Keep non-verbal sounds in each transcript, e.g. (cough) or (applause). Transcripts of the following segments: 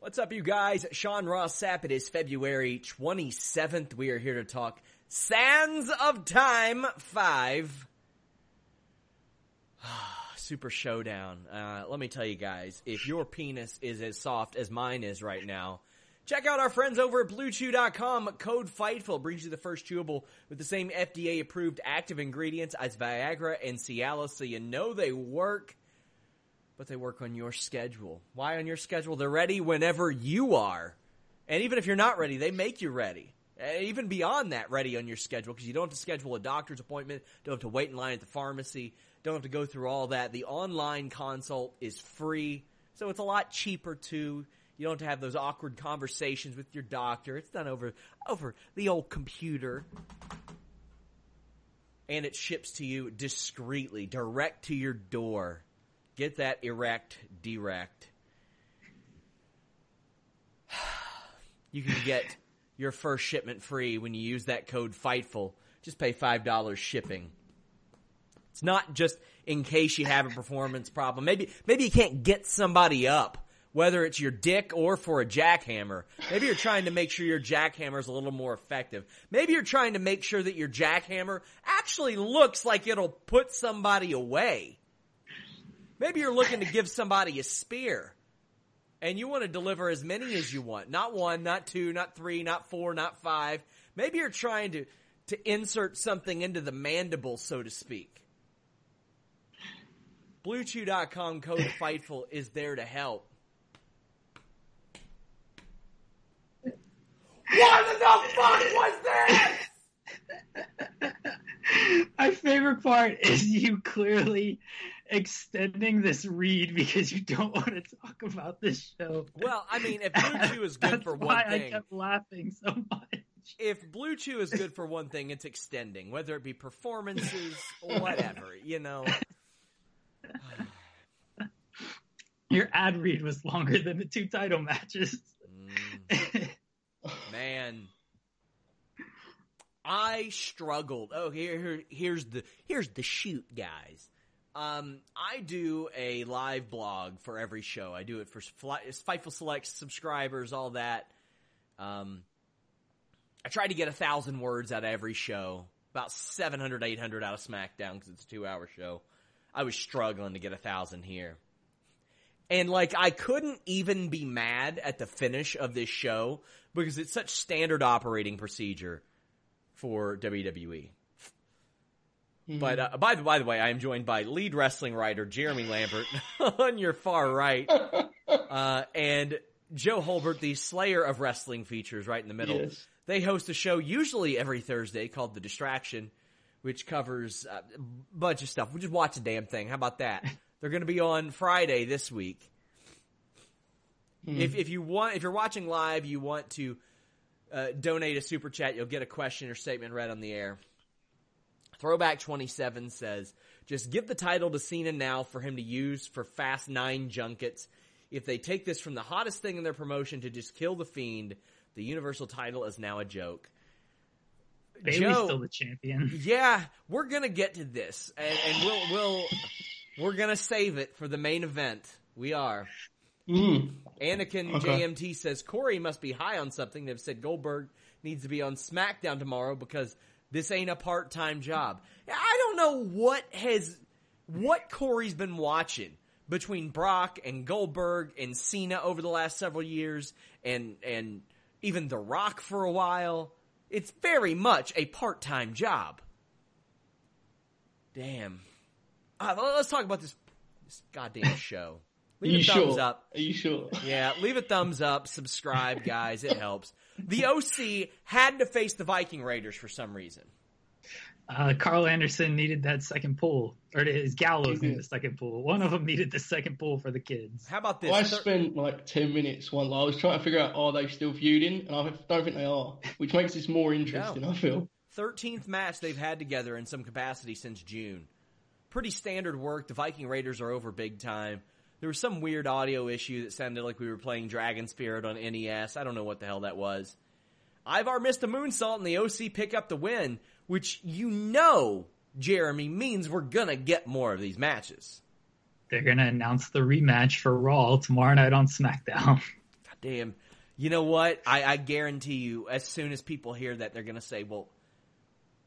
What's up, you guys? Sean Ross Sapp. It is February 27th. We are here to talk Sands of Time 5. (sighs) Super Showdown. Uh, let me tell you guys, if your penis is as soft as mine is right now, check out our friends over at BlueChew.com. Code FIGHTFUL brings you the first chewable with the same FDA approved active ingredients as Viagra and Cialis, so you know they work but they work on your schedule. Why on your schedule? They're ready whenever you are. And even if you're not ready, they make you ready. Even beyond that, ready on your schedule because you don't have to schedule a doctor's appointment, don't have to wait in line at the pharmacy, don't have to go through all that. The online consult is free, so it's a lot cheaper too. You don't have to have those awkward conversations with your doctor. It's done over over the old computer. And it ships to you discreetly, direct to your door. Get that erect, direct. (sighs) You can get your first shipment free when you use that code FIGHTFUL. Just pay $5 shipping. It's not just in case you have a performance problem. Maybe, maybe you can't get somebody up, whether it's your dick or for a jackhammer. Maybe you're trying to make sure your jackhammer is a little more effective. Maybe you're trying to make sure that your jackhammer actually looks like it'll put somebody away. Maybe you're looking to give somebody a spear and you want to deliver as many as you want. Not one, not two, not three, not four, not five. Maybe you're trying to, to insert something into the mandible, so to speak. BlueChew.com code FIGHTFUL is there to help. What the fuck was that? (laughs) My favorite part is you clearly extending this read because you don't want to talk about this show. Well, I mean, if Blue Chew is (laughs) good for one thing, I kept laughing so much. If Blue Chew is good for one thing, it's extending, whether it be performances whatever, you know. (sighs) Your ad read was longer than the two title matches. Mm. Man. I struggled. Oh, here, here, here's the here's the shoot, guys. Um, I do a live blog for every show. I do it for Fightful Select subscribers, all that. Um, I try to get a thousand words out of every show. About 700, 800 out of SmackDown because it's a two hour show. I was struggling to get a thousand here. And like, I couldn't even be mad at the finish of this show because it's such standard operating procedure for WWE. But uh, by the by the way, I am joined by lead wrestling writer Jeremy Lambert (laughs) on your far right, (laughs) uh, and Joe Holbert, the Slayer of wrestling features, right in the middle. Yes. They host a show usually every Thursday called The Distraction, which covers uh, a bunch of stuff. We just watch a damn thing. How about that? (laughs) They're going to be on Friday this week. If if you want, if you're watching live, you want to uh, donate a super chat, you'll get a question or statement read on the air. Throwback 27 says, just give the title to Cena now for him to use for Fast 9 junkets. If they take this from the hottest thing in their promotion to just kill the Fiend, the Universal title is now a joke. Bailey's Joe- still the champion. (laughs) Yeah, we're gonna get to this, and, and we'll we'll we're gonna save it for the main event. We are. Mm. Anakin Okay. JMT says Corey must be high on something. They've said Goldberg needs to be on SmackDown tomorrow because this ain't a part time job. I don't know what has what Corey's been watching, between Brock and Goldberg and Cena over the last several years and and even The Rock for a while. It's very much a part-time job. Damn. Uh, let's talk about this, this goddamn (laughs) show. Leave Are you a thumbs sure? up. Are you sure? Yeah, leave a thumbs up, subscribe, guys. It helps. The OC had to face the Viking Raiders for some reason. Uh, Karl Anderson needed that second pull, or his Gallows needed the second pull. One of them needed the second pull for the kids. How about this? I Thir- spent like 10 minutes one. I was trying to figure out are they still feuding, and I don't think they are, which makes this more interesting, No. I feel. 13th match they've had together in some capacity since June. Pretty standard work. The Viking Raiders are over big time. There was some weird audio issue that sounded like we were playing Dragon Spirit on NES. I don't know what the hell that was. Ivar missed a moonsault and the OC pick up the win, which you know, Jeremy, means we're gonna get more of these matches. They're gonna announce the rematch for Raw tomorrow night on SmackDown. (laughs) Damn. You know what? I, I guarantee you, as soon as people hear that, they're gonna say, well,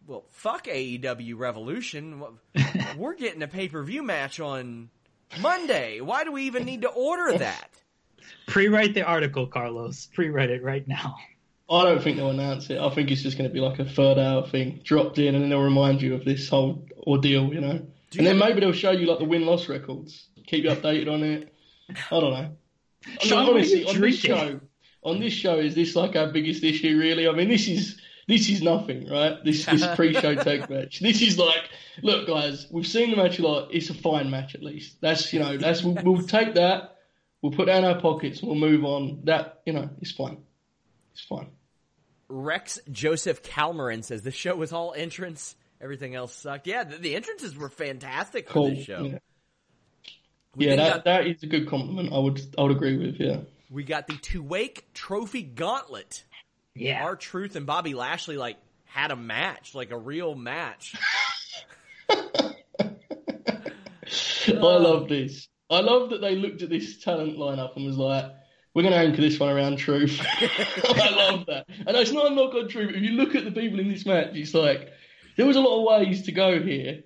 well, fuck AEW Revolution. (laughs) We're getting a pay-per-view match on Monday. Why do we even need to order (laughs) that? Pre-write the article, Carlos. Pre-write it right now. I don't think they'll announce it. I think it's just going to be like a third hour thing dropped in, and then they'll remind you of this whole ordeal, you know. you and then maybe they'll show you like the win loss records, keep you updated on it. I don't know. I mean, Sean, honestly, on this show, on this show, is this like our biggest issue? Really? I mean, this is this is nothing, right? This this (laughs) pre-show tag match. This is like, look, guys, we've seen the match a lot. It's a fine match, at least. That's you know, that's we'll, we'll take that. We'll put in our pockets. We'll move on. That you know, it's fine. It's fine. Rex Joseph Calmarin says the show was all entrance. Everything else sucked. Yeah, the, the entrances were fantastic for Cool. this show. Yeah. Yeah, that, got- that is a good compliment. I would I would agree with. Yeah, We got the Tuwaiq Trophy Gauntlet. Yeah. R-Truth and Bobby Lashley like had a match, like a real match. (laughs) I um, love this. I love that they looked at this talent lineup and was like, "We're going to anchor this one around Truth." (laughs) I love that, and it's not a knock on Truth. If you look at the people in this match, it's like there was a lot of ways to go here,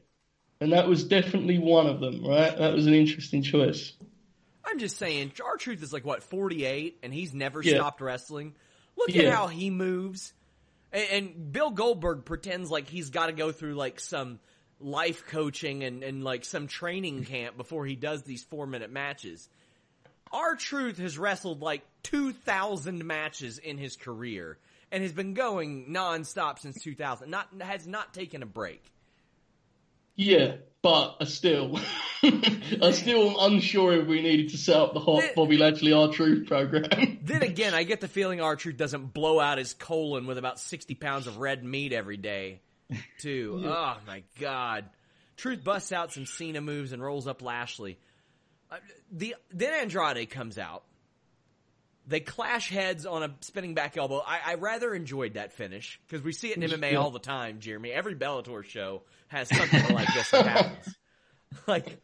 and that was definitely one of them. Right? That was an interesting choice. I'm just saying, R-Truth is like what 48, and he's never Yeah. stopped wrestling. Look at how he moves, and, and Bill Goldberg pretends like he's got to go through like some life coaching and, and like some training camp before he does these four minute matches. R-Truth has wrestled like 2,000 matches in his career and has been going nonstop since 2000. Not has not taken a break. Yeah, but I still, I (laughs) still am unsure if we needed to set up the hot Bobby Lashley R Truth program. (laughs) Then again, I get the feeling R-Truth doesn't blow out his colon with about 60 pounds of red meat every day, too. (laughs) Oh my god. Truth busts out some Cena moves and rolls up Lashley. Uh, the then Andrade comes out. They clash heads on a spinning back elbow. I, I rather enjoyed that finish because we see it in MMA Yeah. all the time. Jeremy, every Bellator show has something like this that happens. (laughs) Like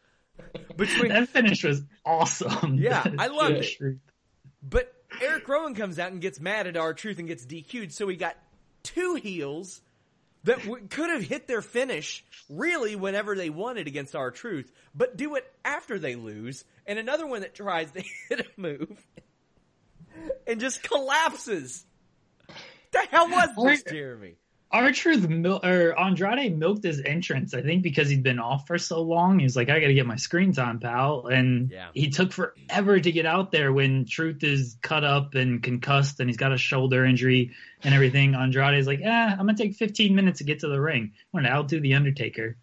between That finish was awesome. Yeah, (laughs) I loved it. But Eric Rowan comes out and gets mad at R-Truth and gets DQ'd. So we got two heels that w- could have hit their finish really whenever they wanted against R-Truth, but do it after they lose, and another one that tries to (laughs) hit a move and just collapses. The hell was this, Jeremy? R-Truth mil- or Andrade milked his entrance, I think, because he'd been off for so long. He's like, I got to get my screen time, pal. And Yeah. he took forever to get out there when Truth is cut up and concussed and he's got a shoulder injury and everything. Andrade's like, eh, I'm going to take 15 minutes to get to the ring. I'm going to outdo The Undertaker.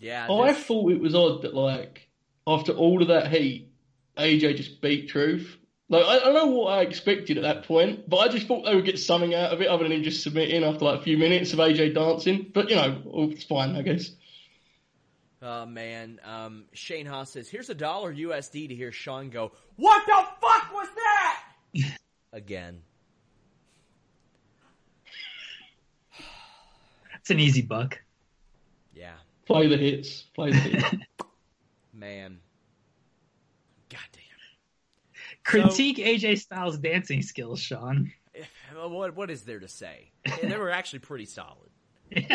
Yeah, Oh, I thought it was odd that like after all of that heat, AJ just beat Truth. Like I, I don't know what I expected at that point, but I just thought they would get something out of it other than him just submitting after like a few minutes of AJ dancing. But you know, it's fine, I guess. Oh man, um, Shane Haas says, "Here's a dollar USD to hear Sean go. What the fuck was that?" (laughs) Again. It's an easy buck. Yeah, Play the hits, play the hits. (laughs) man. God damn Critique AJ Styles' dancing skills, Sean. What what is there to say? They were actually pretty solid. (laughs)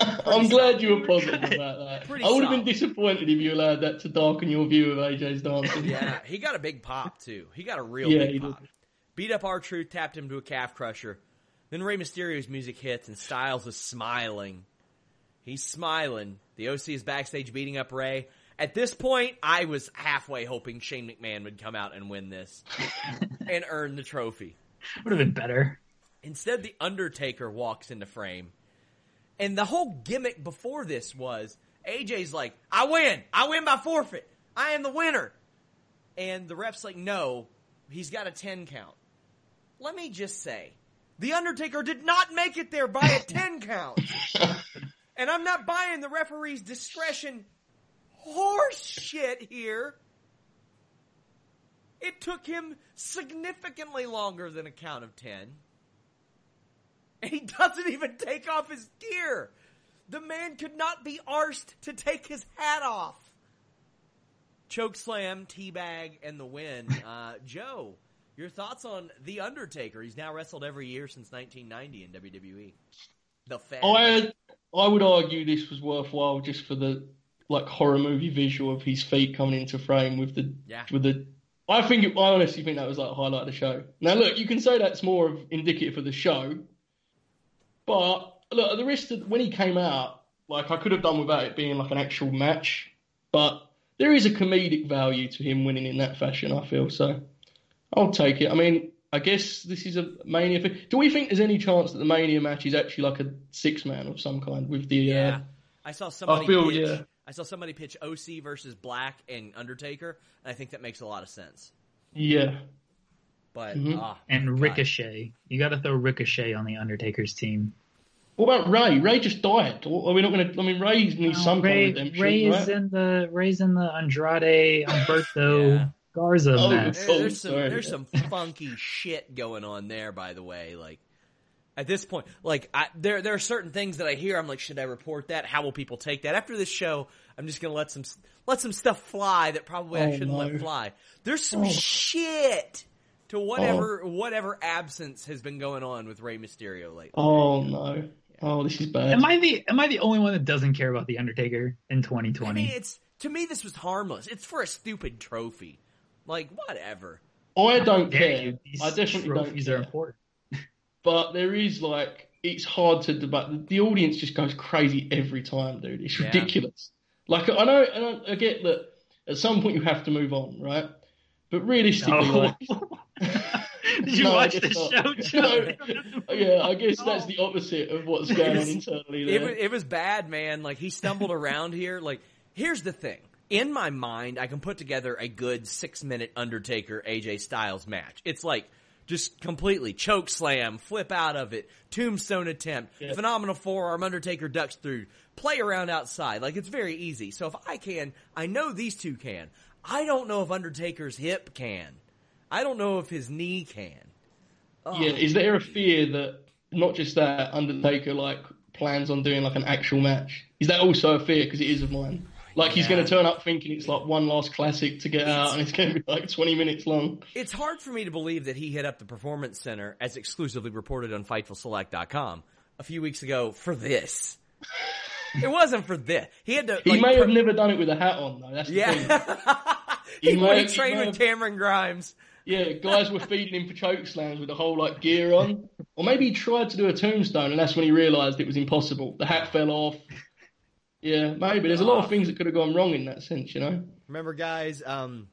Yeah. I'm glad you were positive about that. (laughs) Pretty I would have been disappointed if you allowed that to darken your view of AJ's dancing. (laughs) Yeah, he got a big pop too. He got a real Yeah, he big did. pop. Beat up R-Truth, tapped him to a calf crusher. Then Rey Mysterio's music hits and Styles is smiling. He's smiling. The OC is backstage beating up Rey. At this point, I was halfway hoping Shane McMahon would come out and win this (laughs) and earn the trophy. Would have been better. Instead, The Undertaker walks into frame. And the whole gimmick before this was AJ's like, I win. I win by forfeit. I am the winner. And the ref's like, no, he's got a 10 count. Let me just say, The Undertaker did not make it there by a (laughs) 10 count. and I'm not buying the referee's discretion horse shit here. It took him significantly longer than a count of 10. And he doesn't even take off his gear. The man could not be arsed to take his hat off. Choke slam, teabag, and the win. (laughs) Uh, Joe, your thoughts on The Undertaker? He's now wrestled every year since 1990 in WWE. The Fed. I I would argue this was worthwhile just for the like horror movie visual of his feet coming into frame with the Yeah. with the. I think it, I honestly think that was like a highlight of the show. Now look, you can say that's more of indicative of the show, but look at the rest of when he came out, like I could have done without it being like an actual match, but there is a comedic value to him winning in that fashion. I feel so. I'll take it. I mean, I guess this is a mania. Thing. Do we think there's any chance that the mania match is actually like a six man of some kind with the? Yeah. Uh, I saw somebody I feel, pitch, yeah. I saw somebody pitch OC versus Black and Undertaker, and I think that makes a lot of sense. yeah. But Mhm. ah, And God. Ricochet. You got to throw Ricochet on the Undertaker's team. What about Rey? Rey just died. Are we not going to? I mean, Rey needs some Rey, kind of redemption, Rey is right? in the Rey's in the Andrade Humberto (laughs) Yeah. Garza Oh, match. There- Oh, there's some there's some funky shit going on there. By the way, like at this point, like I, there there are certain things that I hear. I'm like, should I report that? How will people take that? After this show, I'm just gonna let some let some stuff fly that probably I Oh, shouldn't no. let fly. There's some Oh. shit to whatever oh. whatever absence has been going on with Rey Mysterio lately. Oh no! Oh, this is bad. Am I the am I the only one that doesn't care about the Undertaker in 2020? I 2020? mean, it's to me this was harmless. It's for a stupid trophy. Like whatever. Oh, I don't Dare care. you, these I definitely don't trophies care. are important. But there is like, it's hard to debate. The audience just goes crazy every time, dude. It's Yeah. ridiculous. Like I know, and I, I get that at some point you have to move on, right? But realistically, Oh. like, (laughs) Did you No, watch the show, Joe? (laughs) No. yeah, I guess that's the opposite of what's going on (laughs) internally It was, it was bad, man. Like he stumbled around here. Like here's the thing. In my mind, I can put together a good six minute Undertaker AJ Styles match. It's like just completely choke slam, flip out of it, tombstone attempt, Yeah. phenomenal forearm, Undertaker ducks through, play around outside. Like it's very easy. So if I can, I know these two can. I don't know if Undertaker's hip can. I don't know if his knee can. Oh. Yeah, is there a fear that not just that Undertaker like plans on doing like an actual match? Is that also a fear? Because it is of mine. Like he's Yeah. going to turn up thinking it's like one last classic to get out, and it's going to be like twenty minutes long. It's hard for me to believe that he hit up the Performance Center, as exclusively reported on FightfulSelect.com, a few weeks ago for this. (laughs) it wasn't for this. He had to. He like, may per- have never done it with a hat on though. That's the thing. Yeah. (laughs) he, He he may- he trained with have- Cameron Grimes. Yeah, guys were feeding him for choke slams with the whole like gear on, or maybe he tried to do a tombstone, and that's when he realised it was impossible. The hat fell off. Yeah, maybe. There's a lot of things that could have gone wrong in that sense, you know. Remember, guys, um,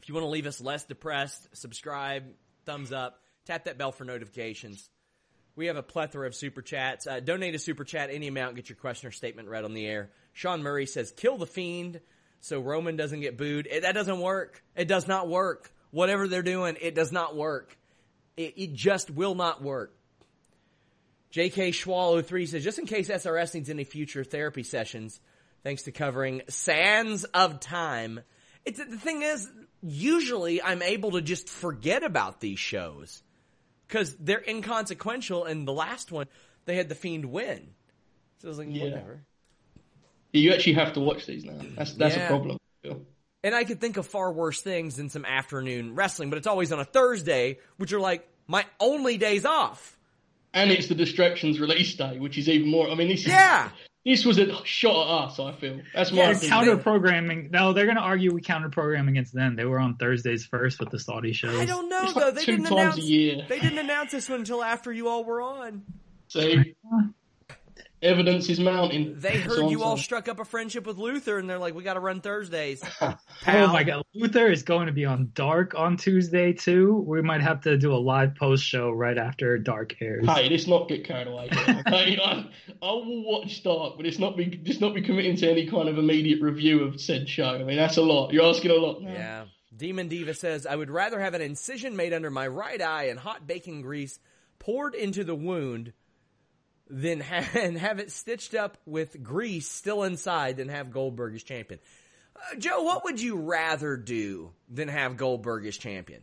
if you want to leave us less depressed, subscribe, thumbs up, tap that bell for notifications. We have a plethora of super chats. Uh, donate a super chat, any amount, get your question or statement read on the air. Sean Murray says, kill the fiend so Roman doesn't get booed. It, that doesn't work. It does not work. Whatever they're doing, it does not work. It, it just will not work. JK Schwallow 3 says, just in case SRS needs any future therapy sessions, thanks to covering Sands of Time. It's, the thing is, usually I'm able to just forget about these shows. Cause they're inconsequential and the last one, they had the Fiend win. So I was like, Yeah. whatever. You actually have to watch these now. That's that's Yeah. a problem. And I could think of far worse things than some afternoon wrestling, but it's always on a Thursday, which are like my only days off. And it's the distractions release day, which is even more. I mean, this is Yeah. this was a shot at us. I feel that's my Yes, They're opinion. counter programming. No, they're going to argue we counter program against them. They were on Thursdays first with the Saudi shows. I don't know It's though. like They two didn't times announce. a year. They didn't announce this one until after you all were on. See, evidence is mounting. They heard what you all saying. struck up a friendship with Luther, and they're like, "We got to run Thursdays." (laughs) Oh my god, Luther is going to be on Dark on Tuesday too. We might have to do a live post show right after Dark airs. Hey, let's not get carried away. Okay, (laughs) I, I will watch Dark, but it's not be just not be committing to any kind of immediate review of said show. I mean, that's a lot. You're asking a lot. Now. Yeah. Demon Diva says, I would rather have an incision made under my right eye and hot baking grease poured into the wound than ha- (laughs) and have it stitched up with grease still inside than have Goldberg as champion. Uh, Joe, what would you rather do than have Goldberg as champion?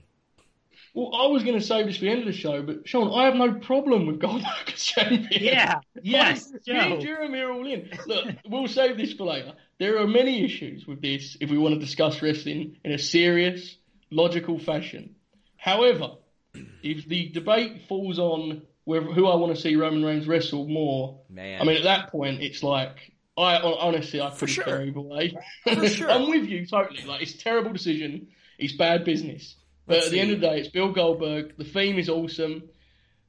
Well, I was going to save this for the end of the show, but Sean, I have no problem with (laughs) Goldberg as champion. Yeah, (laughs) yes, Me and Joe. Jeremy are all in. Look, we'll save this for later. There are many issues with this if we want to discuss wrestling in a serious, logical fashion. However, if the debate falls on whether, who I want to see Roman Reigns wrestle more, Man. I mean, at that point, it's like, I honestly, I couldn't sure. care either way. For (laughs) sure. I'm with you totally. Like, it's a terrible decision. It's bad business. But Let's at the end of the day, it's Bill Goldberg. The theme is awesome.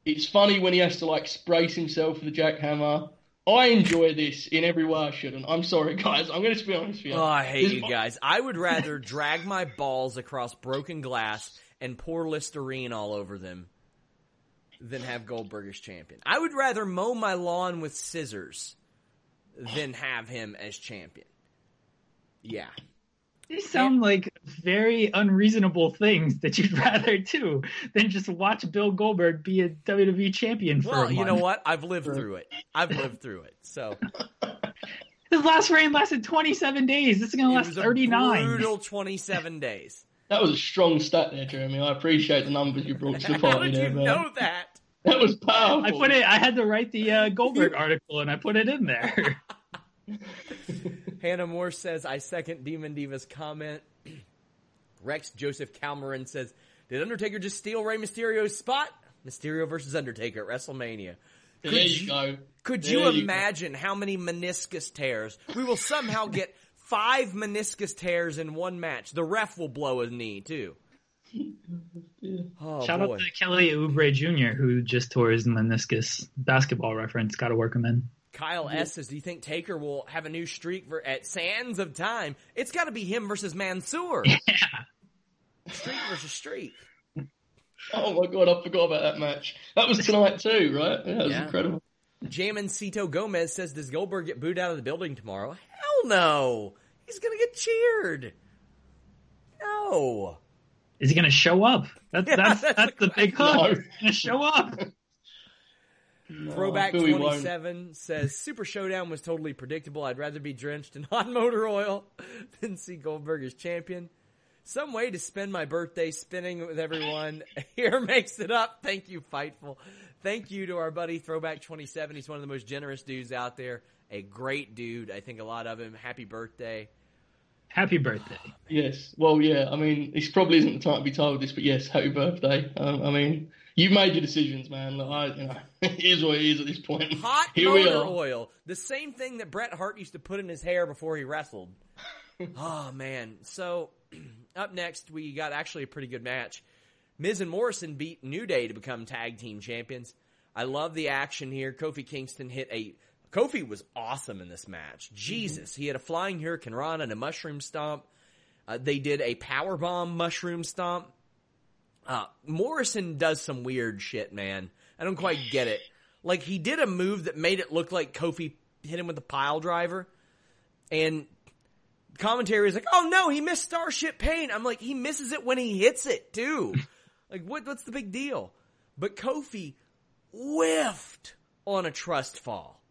It's funny when he has to like brace himself for the jackhammer. I enjoy this in every way I should, and I'm sorry, guys. I'm going to be honest with you. Oh, I hate This- you guys. I would rather drag my balls across broken glass and pour Listerine all over them than have Goldberg as champion. I would rather mow my lawn with scissors than have him as champion. Yeah. These sound like very unreasonable things that you'd (laughs) rather do than just watch Bill Goldberg be a WWE champion for Well, a you know what? I've lived through it. I've lived through it. So (laughs) His last reign lasted 27 days. This is going to it last was a 39. brutal 27 days. That was a strong stat there, Jeremy. I appreciate the numbers you brought to the (laughs) party How party did you there, man. know that? That was powerful. I put it. I had to write the uh, Goldberg article, and I put it in there. (laughs) Hannah Moore says, I second Demon Diva's comment. (clears throat) Rex Joseph Calmarin says, Did Undertaker just steal Rey Mysterio's spot? Mysterio versus Undertaker at WrestleMania. there Could you you- go. Could There you you go. imagine how many meniscus tears? We will somehow get five meniscus tears in one match. The ref will blow a knee, too. Oh, Shout boy. out to Kelly Oubre Jr., who just tore his meniscus. Basketball reference. Got to work him in. Kyle S says, "Do you think Taker will have a new streak for, at Sands of Time? It's got to be him versus Mansoor. (laughs) Yeah. Streak versus streak. Oh my god, I forgot about that match. That was tonight too, right? Yeah, that was Yeah. incredible. Jamin Cito Gomez says, "Does Goldberg get booed out of the building tomorrow? Hell no. He's gonna get cheered. No. Is he going to show up? That's Yeah, that's that's that's, the the big question. hook. No. He's going to show up. (laughs) No, Throwback I feel he 27 says Super Showdown was totally predictable. I'd rather be drenched in (laughs) hot motor oil than see Goldberg as champion. Some way to spend my birthday spinning with everyone. (laughs) Here makes it up. Thank you, Fightful. Thank you to our buddy Throwback 27. He's one of the most generous dudes out there. A great dude. I think a lot of him. Happy birthday. Happy birthday. Yes. Well, yeah. I mean, this probably isn't the time to be told this, but yes, happy birthday. Um, I mean, you've made your decisions, man. Look, I, you know, (laughs) it is what it is at this point. Hot Here we motor are. oil. The same thing that Bret Hart used to put in his hair before he wrestled. oh (laughs) man. So (clears throat) up next we got actually a pretty good match. Miz and Morrison beat New Day to become tag team champions. I love the action here. Kofi Kingston hit a Kofi was awesome in this match. Jesus, he had a flying hurricanrana and a mushroom stomp. Uh, they did a power bomb mushroom stomp. Uh, Morrison does some weird shit, man. I don't quite get it. Like he did a move that made it look like Kofi hit him with a pile driver, and commentary is like, "Oh no, he missed Starship Pain." I'm like, he misses it when he hits it too. (laughs) like, what? What's the big deal? But Kofi whiffed on a trust fall.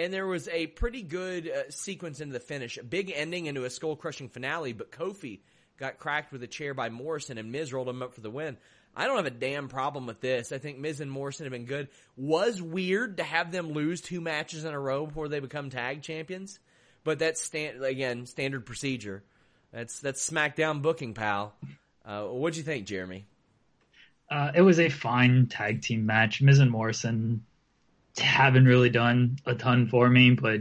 And there was a pretty good uh, sequence into the finish, a big ending into a skull crushing finale, but Kofi got cracked with a chair by Morrison and Miz rolled him up for the win. I don't have a damn problem with this. I think Miz and Morrison have been good. Was weird to have them lose two matches in a row before they become tag champions, but that's stand again standard procedure. That's that's SmackDown booking, pal. Uh, what'd you think, Jeremy? Uh, it was a fine tag team match. Miz and Morrison haven't really done a ton for me, but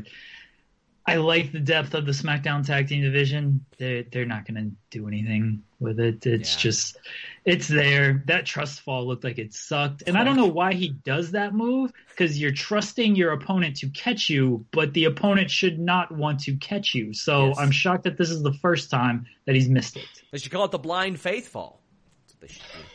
I like the depth of the SmackDown Tag Team division. They're they're not going to do anything with it. It's Yeah. just it's there. That trust fall looked like it sucked, and I don't know why he does that move because you're trusting your opponent to catch you, but the opponent should not want to catch you. So Yes. I'm shocked that this is the first time that he's missed it. They should call it the blind faith fall. That's what they should do.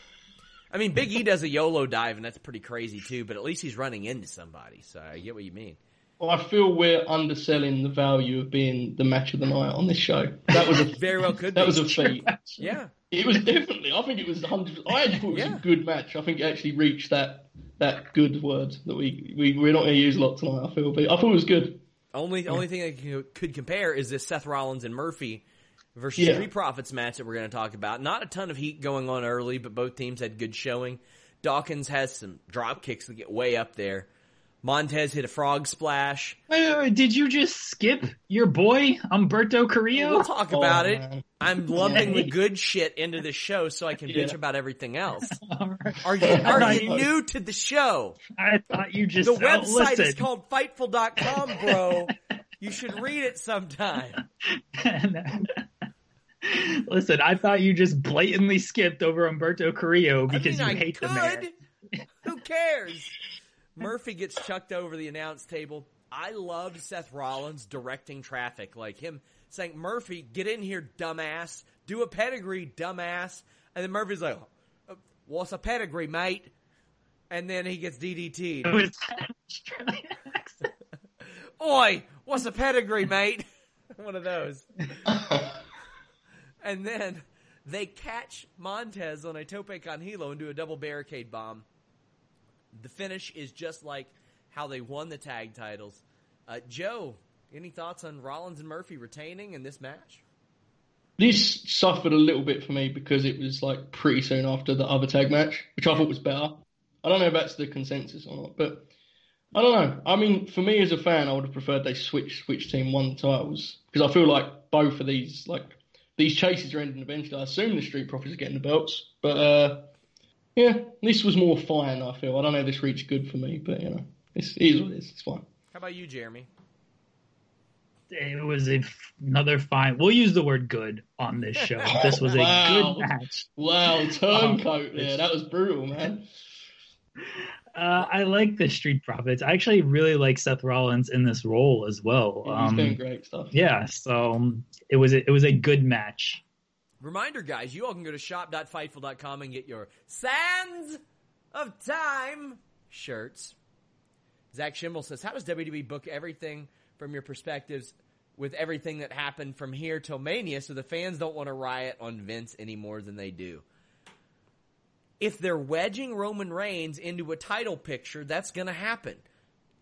I mean, Big E does a YOLO dive, and that's pretty crazy too. But at least he's running into somebody, so I get what you mean. Well, I feel we're underselling the value of being the match of the night on this show. That was a (laughs) Very well could that be. was a feat. (laughs) Yeah, It was definitely. I think it was hundred. I actually thought it was Yeah. a good match. I think it actually reached that that good word that we we we're not going to use a lot tonight. I feel, but I thought it was good. only only thing I could compare is this Seth Rollins and Murphy versus Yeah. Street Profits match that we're going to talk about. Not a ton of heat going on early, but both teams had good showing. Dawkins has some drop kicks that get way up there. Montez hit a frog splash. Uh, did you just skip your boy Humberto Carrillo? We'll talk Oh, about it. I'm lumping the good shit into the show so I can bitch about everything else. (laughs) Right. Are you are you new to the show? I thought you just The oh, website is called Fightful.com, bro. (laughs) You should read it sometime. (laughs) Listen, I thought you just blatantly skipped over Humberto Carrillo I because mean, you I hate could. the man. (laughs) Who cares? Murphy gets chucked over the announce table. I loved Seth Rollins directing traffic, like him saying, "Murphy, get in here, dumbass. Do a pedigree, dumbass." And then Murphy's like, "Uh, "What's a pedigree, mate?" And then he gets DDT'd. It was an Australian accent. (laughs) Oi, what's a pedigree, mate? (laughs) One of those. And then they catch Montez on a tope con hilo and do a double barricade bomb. The finish is just like how they won the tag titles. Uh, Joe, any thoughts on Rollins and Murphy retaining in this match? This suffered a little bit for me because it was like pretty soon after the other tag match, which I thought was better. I don't know if that's the consensus or not, but I don't know. I mean, for me as a fan, I would have preferred they switch which team won the titles because I feel like both of these like these chases are ending eventually. I assume the Street Profits are getting the belts, but uh, yeah, this was more fine. I feel I don't know if this reached good for me, but you know, it's, it is what it is. It's fine. How about you, Jeremy? It was a, another fine. We'll use the word good on this show. (laughs) This was a good match. Wow, (laughs) turncoat Oh, there. That was brutal, man. Uh, I like the Street Profits. I actually really like Seth Rollins in this role as well. He's Um, doing great stuff. yeah, so um, it was a, it was a good match. Reminder, guys, you all can go to shop.fightful.com and get your Sands of Time shirts. Zach Schimmel says, How does WWE book everything from your perspectives with everything that happened from here till Mania so the fans don't want to riot on Vince any more than they do? If they're wedging Roman Reigns into a title picture, that's going to happen.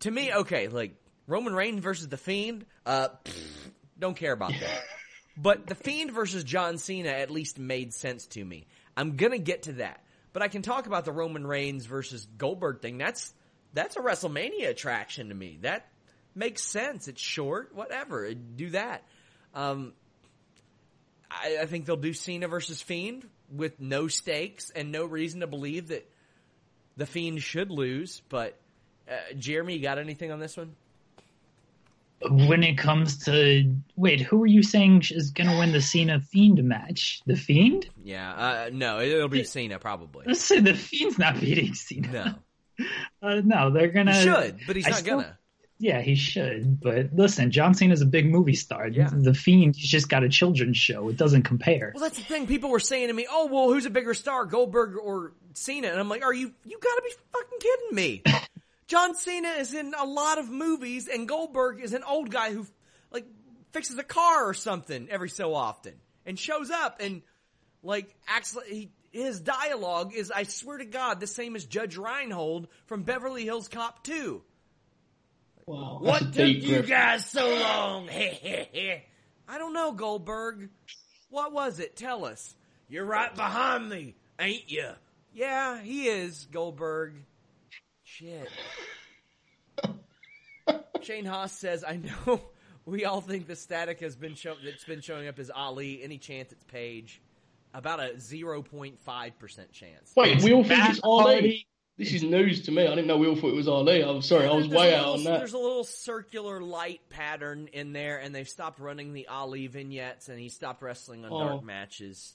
To me, okay, like Roman Reigns versus The Fiend, uh, pfft, don't care about that. (laughs) But The Fiend versus John Cena at least made sense to me. I'm gonna get to that. But I can talk about the Roman Reigns versus Goldberg thing. That's that's a WrestleMania attraction to me. That makes sense. It's short, whatever. Do that. Um, I, I think they'll do Cena versus Fiend with no stakes and no reason to believe that the Fiend should lose. But uh, Jeremy, you got anything on this one? When it comes to wait, who are you saying is going to win the Cena Fiend match? The Fiend? Yeah, uh, no, it'll be Cena probably. Let's say the Fiend's not beating Cena. No, (laughs) Uh, no, they're gonna. he should, but he's I not still- gonna. Yeah, he should. But listen, John Cena's a big movie star. Yeah. The Fiend, he's just got a children's show. It doesn't compare. Well, that's the thing. People were saying to me, "Oh, well, who's a bigger star, Goldberg or Cena?" And I'm like, "Are you? You got to be fucking kidding me!" (laughs) John Cena is in a lot of movies, and Goldberg is an old guy who, like, fixes a car or something every so often, and shows up and like acts like he. His dialogue is, I swear to God, the same as Judge Reinhold from Beverly Hills Cop 2. Wow, What took deep you riff. guys so long? (laughs) I don't know, Goldberg. What was it? Tell us. You're right behind me, ain't you? Yeah, he is, Goldberg. Shit. (laughs) Shane Haas says, I know (laughs) we all think the static has been show- that's been showing up as Ali. Any chance it's Paige? About a 0.5% chance. Wait, we all think Matt it's Ali. Hardy. this is news to me. I didn't know we all thought it was Ali. I'm sorry, I was way a out on that. There's a little circular light pattern in there, and they've stopped running the Ali vignettes, and he stopped wrestling on Oh. dark matches.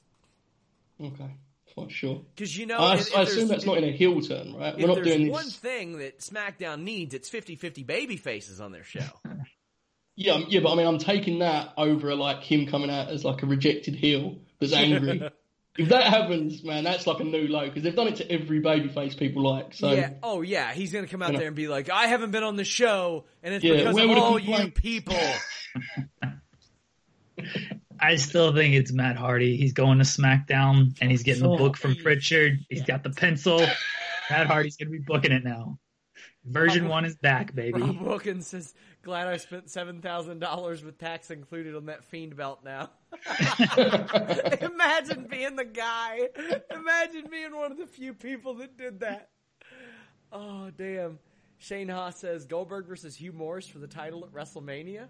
Okay, fine, sure. Because you know, I, if, if I assume there's- that's not in a heel turn, right? If We're not there's doing one this. thing that SmackDown needs, it's 50-50 baby faces on their show. (laughs) Yeah, yeah, but I mean, I'm taking that over like him coming out as like a rejected heel that's angry. (laughs) if that happens, man, that's like a new low because they've done it to every babyface people like. So yeah. Oh yeah. He's gonna come out You know. there and be like, "I haven't been on the show, and it's Yeah, because where of were the all you people." (laughs) I still think it's Matt Hardy. He's going to SmackDown and he's getting the book from Pritchard. He's got the pencil. Matt Hardy's going to be booking it now. Version one is back, baby. Rob Wilkins says, "Glad I spent seven thousand dollars with tax included on that fiend belt." Now, (laughs) imagine being the guy. Imagine being one of the few people that did that. Oh damn! Shane Haas says Goldberg versus Hugh Morrus for the title at WrestleMania.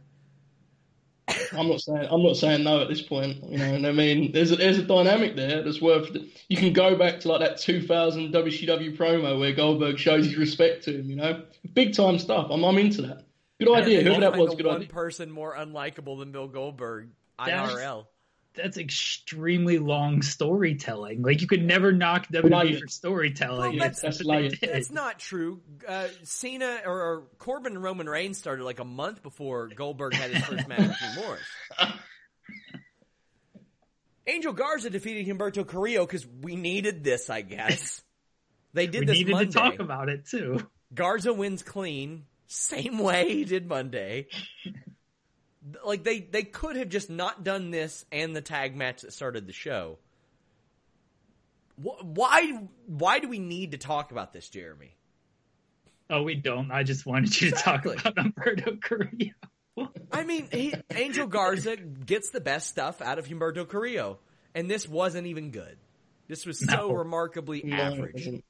I'm not saying I'm not saying no at this point. You know, and I mean, there's a, there's a dynamic there that's worth. You can go back to like that 2000 WCW promo where Goldberg shows his respect to him. You know, big time stuff. I'm I'm into that. Good idea. I Whoever that find was, the good one idea. person more unlikable than Bill Goldberg That's- IRL. That's extremely long storytelling. Like you could never knock WWE Like- for storytelling. Well, that's- That's that's what they like- did. That's not true. Uh, Cena or, or Corbin and Roman Reigns started like a month before Goldberg had his first match with Hugh Morrus. (laughs) Angel Garza defeated Humberto Carrillo because we needed this, I guess. They did we this needed Monday. to talk about it too. Garza wins clean, same way he did Monday. like they they could have just not done this and the tag match that started the show. Why why do we need to talk about this, Jeremy? Oh, we don't. I just wanted you to talk about Humberto Carrillo. (laughs) I mean, he, Angel Garza gets the best stuff out of Humberto Carrillo, and this wasn't even good. This was so No. remarkably No, average.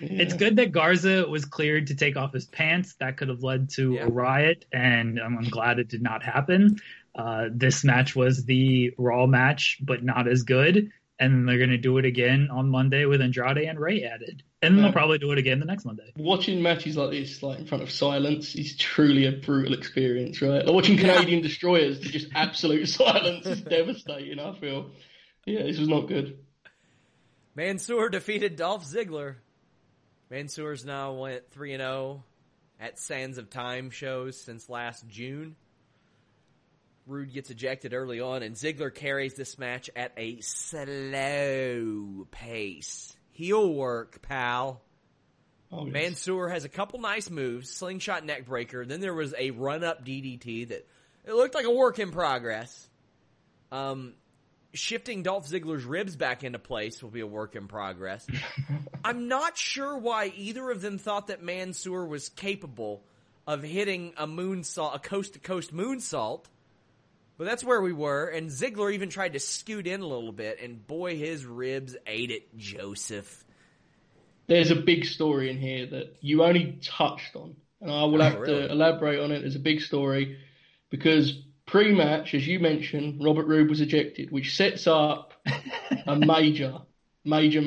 Wasn't. It's good that Garza was cleared to take off his pants. That could have led to Yeah. a riot, and I'm, I'm glad it did not happen. Uh, this match was the Raw match, but not as good. And they're going to do it again on Monday with Andrade and Rey added. And then they'll probably do it again the next Monday. Watching matches like this, like in front of silence, is truly a brutal experience, right? Like watching Canadian destroyers to just absolute (laughs) silence is devastating. I feel, yeah, this was not good. Mansoor defeated Dolph Ziggler. Mansoor's now went 3 and 0 at Sands of Time shows since last June. Roode gets ejected early on, and Ziggler carries this match at a slow pace. Heel work, pal. Oh, yes. Mansoor has a couple nice moves, slingshot neck breaker. Then there was a run up DDT that it looked like a work in progress. Um, shifting Dolph Ziggler's ribs back into place will be a work in progress. (laughs) I'm not sure why either of them thought that Mansoor was capable of hitting a moonsault, a coast to coast moonsault. But that's where we were, and Ziggler even tried to scoot in a little bit, and boy, his ribs ate it, Joseph. there's a big story in here that you only touched on, and I will Oh, have really? to elaborate on it. There's a big story because pre-match, as you mentioned, Robert Roode was ejected, which sets up a major, major.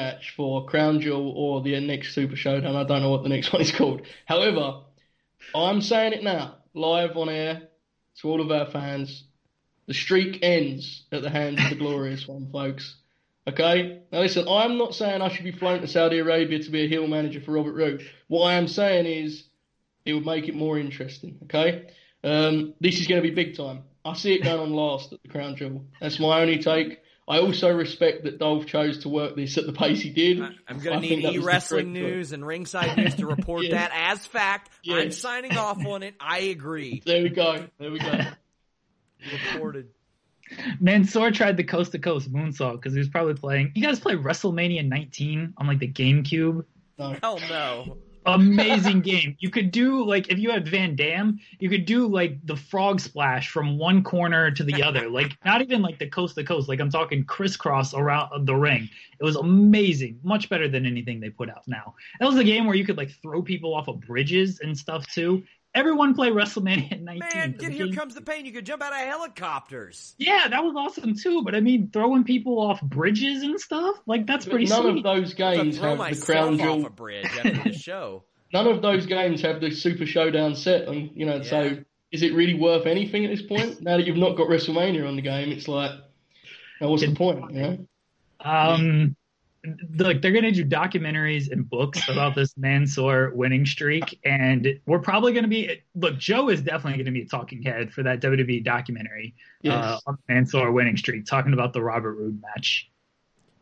Match for Crown Jewel or the next Super Showdown. I don't know what the next (laughs) one is called. However, I'm saying it now, live on air to all of our fans. The streak ends at the hands of the glorious one, folks. Okay? Now listen, I'm not saying I should be flown to Saudi Arabia to be a heel manager for Robert Roode. What I am saying is it would make it more interesting, okay? Um, this is going to be big time. I see it going on last at the Crown Jewel. That's my only take. I also respect that Dolph chose to work this at the pace he did. I- I'm going to think need that was the e-wrestling news and ringside news to report (laughs) Yes. that as fact. I'm signing off on it. I agree. (laughs) There we go. There we go. (laughs) Reported. Mansoor tried the coast to coast moonsault because he was probably playing. You guys play WrestleMania 19 on like the GameCube? No. Hell no. Amazing game. You could do like if you had Van Dam, you could do like the frog splash from one corner to the other. (laughs) Like not even like the coast to coast. Like I'm talking crisscross around the ring. It was amazing. Much better than anything they put out now. That was a game where you could like throw people off of bridges and stuff too. Everyone play WrestleMania 19. Man, get here comes the pain. You could jump out of helicopters. Yeah, that was awesome too. But I mean, throwing people off bridges and stuff like that's But pretty none sweet. of those games have the myself crown off jewel. a bridge after the (laughs) show. None of those games have the Super Showdown set, and you know, Yeah. so is it really worth anything at this point? now that you've not got WrestleMania on the game, it's like, now what's the point? You know? Um, look, they're gonna do documentaries and books about this Mansoor winning streak, and we're probably gonna be. Look, Joe is definitely gonna be a talking head for that WWE documentary Yes. uh, on Mansoor winning streak, talking about the Robert Roode match.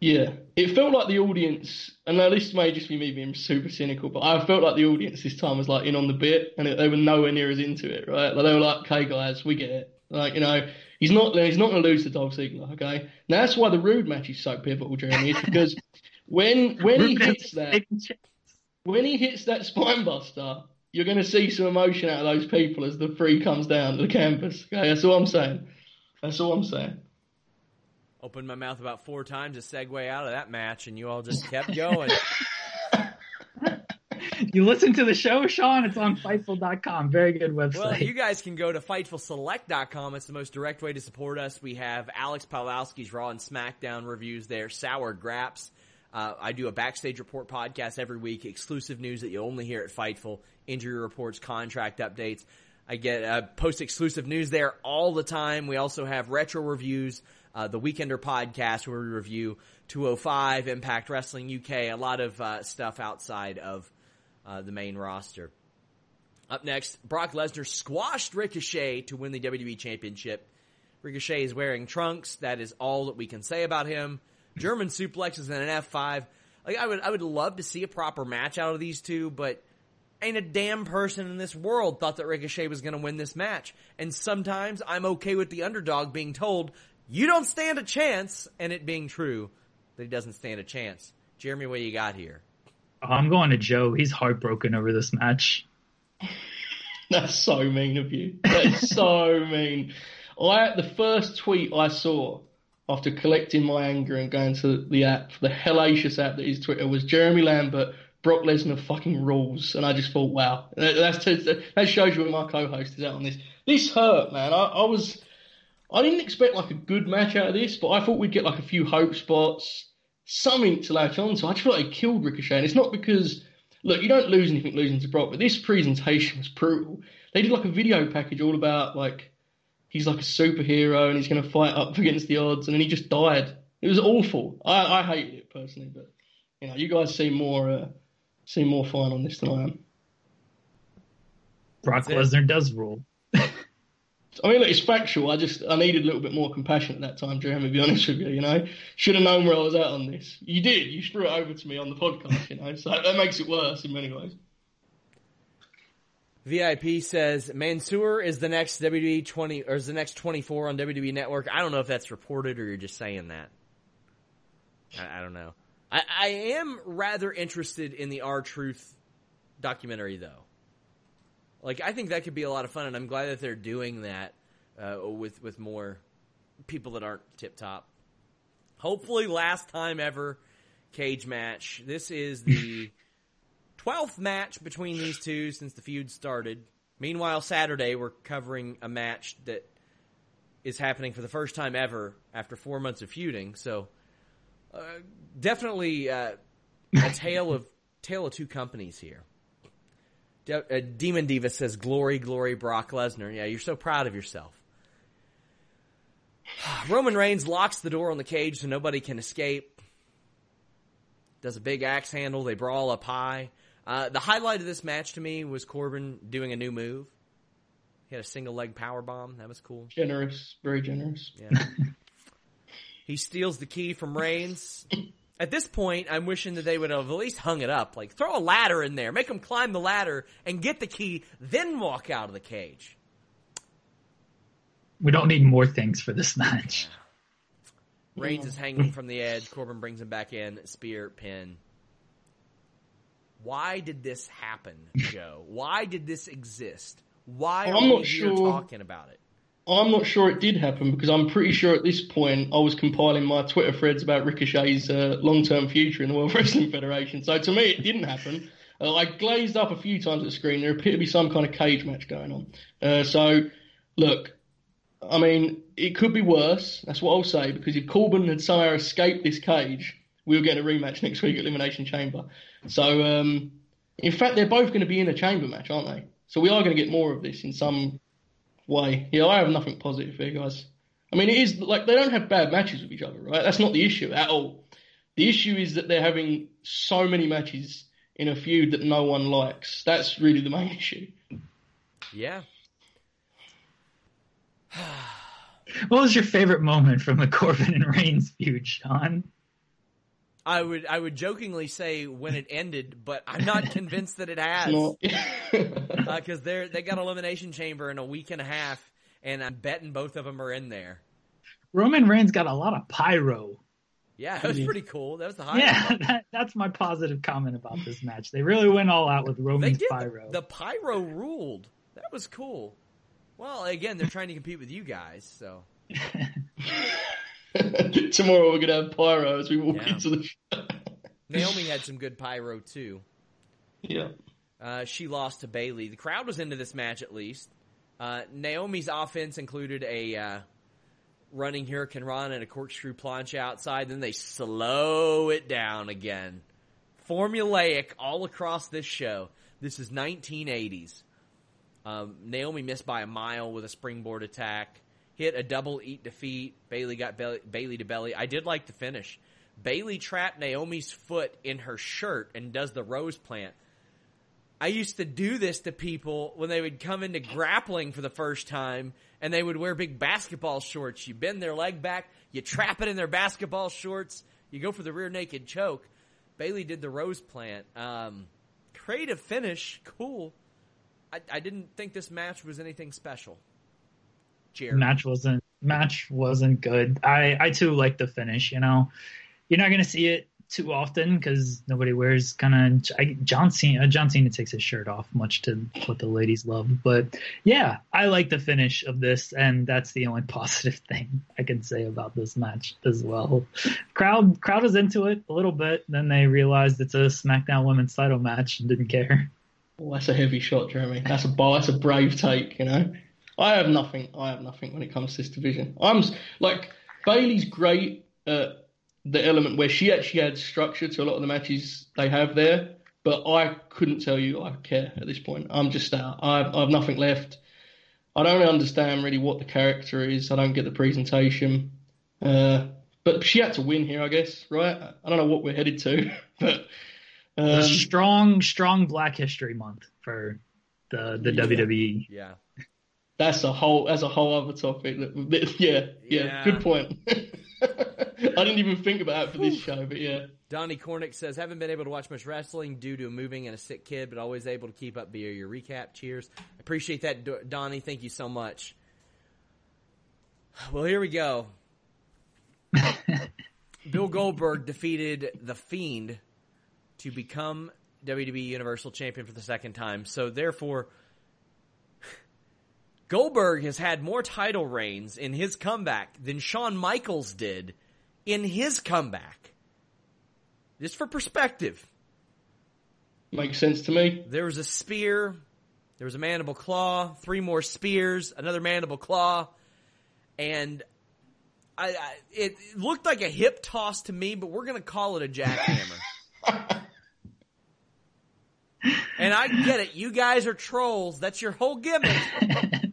Yeah, it felt like the audience, and now this may just be me being super cynical, but I felt like the audience this time was like in on the bit, and it, they were nowhere near as into it, right? Like they were like, "Okay, guys, we get it. Like, you know, he's not he's not going to lose to Dolph Ziggler, okay? Now that's why the Roode match is so pivotal, Jeremy, is because (laughs) when when he hits that, when he hits that spine buster, you're going to see some emotion out of those people as the three comes down to the campus. Okay, that's all I'm saying. That's all I'm saying. Opened my mouth about four times to segue out of that match, and you all just kept going. (laughs) You listen to the show, Sean. It's on Fightful.com. Very good website. Well, you guys can go to FightfulSelect.com. It's the most direct way to support us. We have Alex Pawlowski's Raw and SmackDown reviews there, Sour Graps. Uh, I do a backstage report podcast every week, exclusive news that you only hear at Fightful, injury reports, contract updates. I get uh, post exclusive news there all the time. We also have retro reviews, uh, the Weekender podcast where we review 205, Impact Wrestling UK, a lot of uh, stuff outside of uh, the main roster. Up next, Brock Lesnar squashed Ricochet to win the WWE Championship. Ricochet is wearing trunks. That is all that we can say about him. German suplexes and an F5. Like I would, I would love to see a proper match out of these two, but ain't a damn person in this world thought that Ricochet was going to win this match. And sometimes I'm okay with the underdog being told, you don't stand a chance, and it being true that he doesn't stand a chance. Jeremy, what you got here? Oh, I'm going to Joe. He's heartbroken over this match. (laughs) That's so mean of you. That's so (laughs) mean. I the first tweet I saw after collecting my anger and going to the app, the hellacious app that is Twitter, was Jeremy Lambert. Brock Lesnar fucking rules, and I just thought, wow, that, that's that shows you where my co-host is at on this. This hurt, man. I, I was, I didn't expect like a good match out of this, but I thought we'd get like a few hope spots, something to latch on to. I just feel like they killed Ricochet, and it's not because look, you don't lose anything losing to Brock, but this presentation was brutal. They did like a video package all about like he's like a superhero and he's going to fight up (laughs) against the odds, and then he just died. It was awful. I, I hated it personally, but you know, you guys seem more uh, seem more fine on this than I am. Brock Lesnar does rule. (laughs) I mean, it's factual. I just I needed a little bit more compassion at that time, Jeremy. To be (laughs) honest with you, you know, should have known where I was at on this. You did. You threw it over to me on the podcast, you know, so that makes it worse in many ways. VIP says Mansoor is the next WWE 20 or is the next 24 on WWE Network. I don't know if that's reported or you're just saying that. I, I don't know. I, I am rather interested in the R-Truth documentary though. Like I think that could be a lot of fun, and I'm glad that they're doing that uh, with with more people that aren't tip top. Hopefully, last time ever cage match. This is the (laughs) 12th match between these two since the feud started. Meanwhile, Saturday we're covering a match that is happening for the first time ever after four months of feuding. So, uh, definitely uh, a tale of tale of two companies here. De- uh, Demon Diva says, "Glory, glory, Brock Lesnar." Yeah, you're so proud of yourself. (sighs) Roman Reigns locks the door on the cage so nobody can escape. Does a big axe handle. They brawl up high. Uh, the highlight of this match to me was Corbin doing a new move. He had a single leg power bomb. That was cool. Generous, very generous. Yeah. (laughs) he steals the key from Reigns. (laughs) At this point, I'm wishing that they would have at least hung it up. Like, throw a ladder in there, make them climb the ladder and get the key, then walk out of the cage. We don't need more things for this (laughs) match. Reigns is hanging from the edge. Corbin brings him back in. Spear, pin. Why did this happen, (laughs) Joe? Why did this exist? Why are I'm we not here sure. talking about it? I'm not sure it did happen because I'm pretty sure at this point I was compiling my Twitter threads about Ricochet's uh, long-term future in the World (laughs) Wrestling Federation. So to me, it didn't happen. Uh, I glazed up a few times at the screen. There appeared to be some kind of cage match going on. Uh, so, look, I mean, it could be worse. That's what I'll say because if Corbin had somehow escaped this cage, we were getting a rematch next week at Elimination Chamber. So, um, in fact, they're both going to be in a chamber match, aren't they? So we are going to get more of this in some way. Yeah, I have nothing positive here, guys. I mean, it is like they don't have bad matches with each other, right? That's not the issue at all. The issue is that they're having so many matches in a feud that no one likes. That's really the main (laughs) issue. Yeah. (sighs) What was your favorite moment from the Corbin and Reigns feud, Sean? I would I would jokingly say when it ended, but I'm not (laughs) convinced that it has. Not- (laughs) (laughs) Uh, because they're they got elimination chamber in a week and a half, and I'm betting both of them are in there. Roman Reigns got a lot of pyro. Yeah, that was pretty cool. That was the highlight. Yeah, that, that's my positive comment about this match. They really went all out with they Roman's did. pyro. The pyro ruled. That was cool. Well, again, they're trying to compete with you guys, so (laughs) Tomorrow we're gonna have pyro as we walk Yeah. into the show. (laughs) Naomi had some good pyro too. yeah. Uh, she lost to Bayley. The crowd was into this match at least. Uh, Naomi's offense included a uh, running hurricanrana and a corkscrew plancha outside. Then they slow it down again. Formulaic all across this show. This is 1980s. Um, Naomi missed by a mile with a springboard attack. Hit a double eat defeat. Bayley got Bayley to belly. I did like the finish. Bayley trapped Naomi's foot in her shirt and does the rose plant. I used to do this to people when they would come into grappling for the first time and they would wear big basketball shorts. You bend their leg back, you trap it in their basketball shorts, you go for the rear naked choke. Bayley did the rose plant. Um, creative finish, cool. I, I didn't think this match was anything special. Match wasn't match wasn't good. I I too like the finish. You know, you're not gonna see it too often because nobody wears kind of John Cena. Uh, John Cena takes his shirt off, much to what the ladies love. But yeah, I like the finish of this, and that's the only (laughs) positive thing I can say about this match as well. Crowd crowd was into it a little bit. Then they realized it's a SmackDown Women's Title match and didn't care. That's a heavy shot, Jeremy. That's a bar. That's a brave take. You know, I have nothing. I have nothing when it comes to this division. I'm like Bayley's great at the element where she actually adds structure to a lot of the matches they have there. But I couldn't tell you I care at this point. I'm just out. I have, I have nothing left. I don't understand really what the character is. I don't get the presentation. Uh, but she had to win here, I guess, right? I don't know what we're headed to, (laughs) but A um, strong, strong Black History Month for the the Yeah. WWE. Yeah. That's a whole. That's a whole other topic. That, that- (laughs) yeah, yeah, Yeah. Good point. (laughs) (laughs) I didn't even think about it for this show, but yeah. Donnie Cornick says, haven't been able to watch much wrestling due to moving and a sick kid, but always able to keep up via your recap. Cheers. Appreciate that, Donnie. Thank you so much. Well, here we go. (laughs) Bill Goldberg defeated The Fiend to become WWE Universal Champion for the second time. So, therefore, Goldberg has had more title reigns in his comeback than Shawn Michaels did in his comeback. Just for perspective, Makes sense to me. there was a spear, there was a mandible claw, three more spears, another mandible claw, and I, I it looked like a hip toss to me, but we're gonna call it a jackhammer. (laughs) and I get it, you guys are trolls. That's your whole gimmick. (laughs)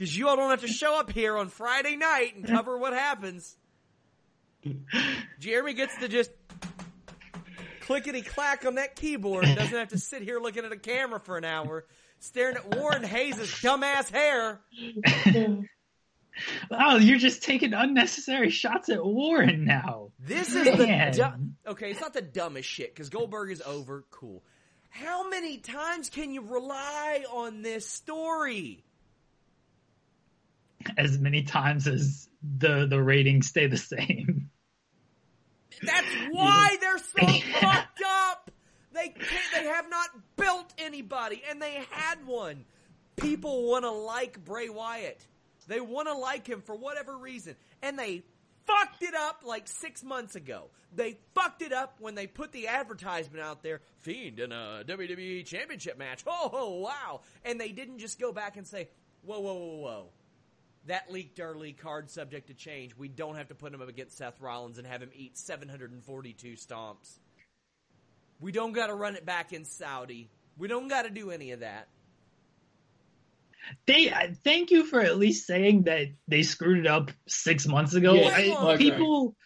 Because you all don't have to show up here on Friday night and cover what happens. Jeremy gets to just clickety clack on that keyboard and doesn't have to sit here looking at a camera for an hour, staring at Warren Hayes' dumbass hair. Oh, you're just taking unnecessary shots at Warren now. This is the Man. du- okay. It's not the dumbest shit because Goldberg is over. Cool. How many times can you rely on this story? As many times as the the ratings stay the same. That's (laughs) why they're so fucked up. They can't. Built anybody, and they had one. People want to like Bray Wyatt. They want to like him for whatever reason, and they fucked it up like six months ago. They fucked it up when they put the advertisement out there, Fiend in a WWE Championship match. (laughs) Oh wow! And they didn't just go back and say, whoa, whoa, whoa, whoa. That leaked early, card subject to change. We don't have to put him up against Seth Rollins and have him eat 742 stomps. We don't got to run it back in Saudi. We don't got to do any of that. They uh, thank you for at least saying that they screwed it up six months ago. Yeah, I- people,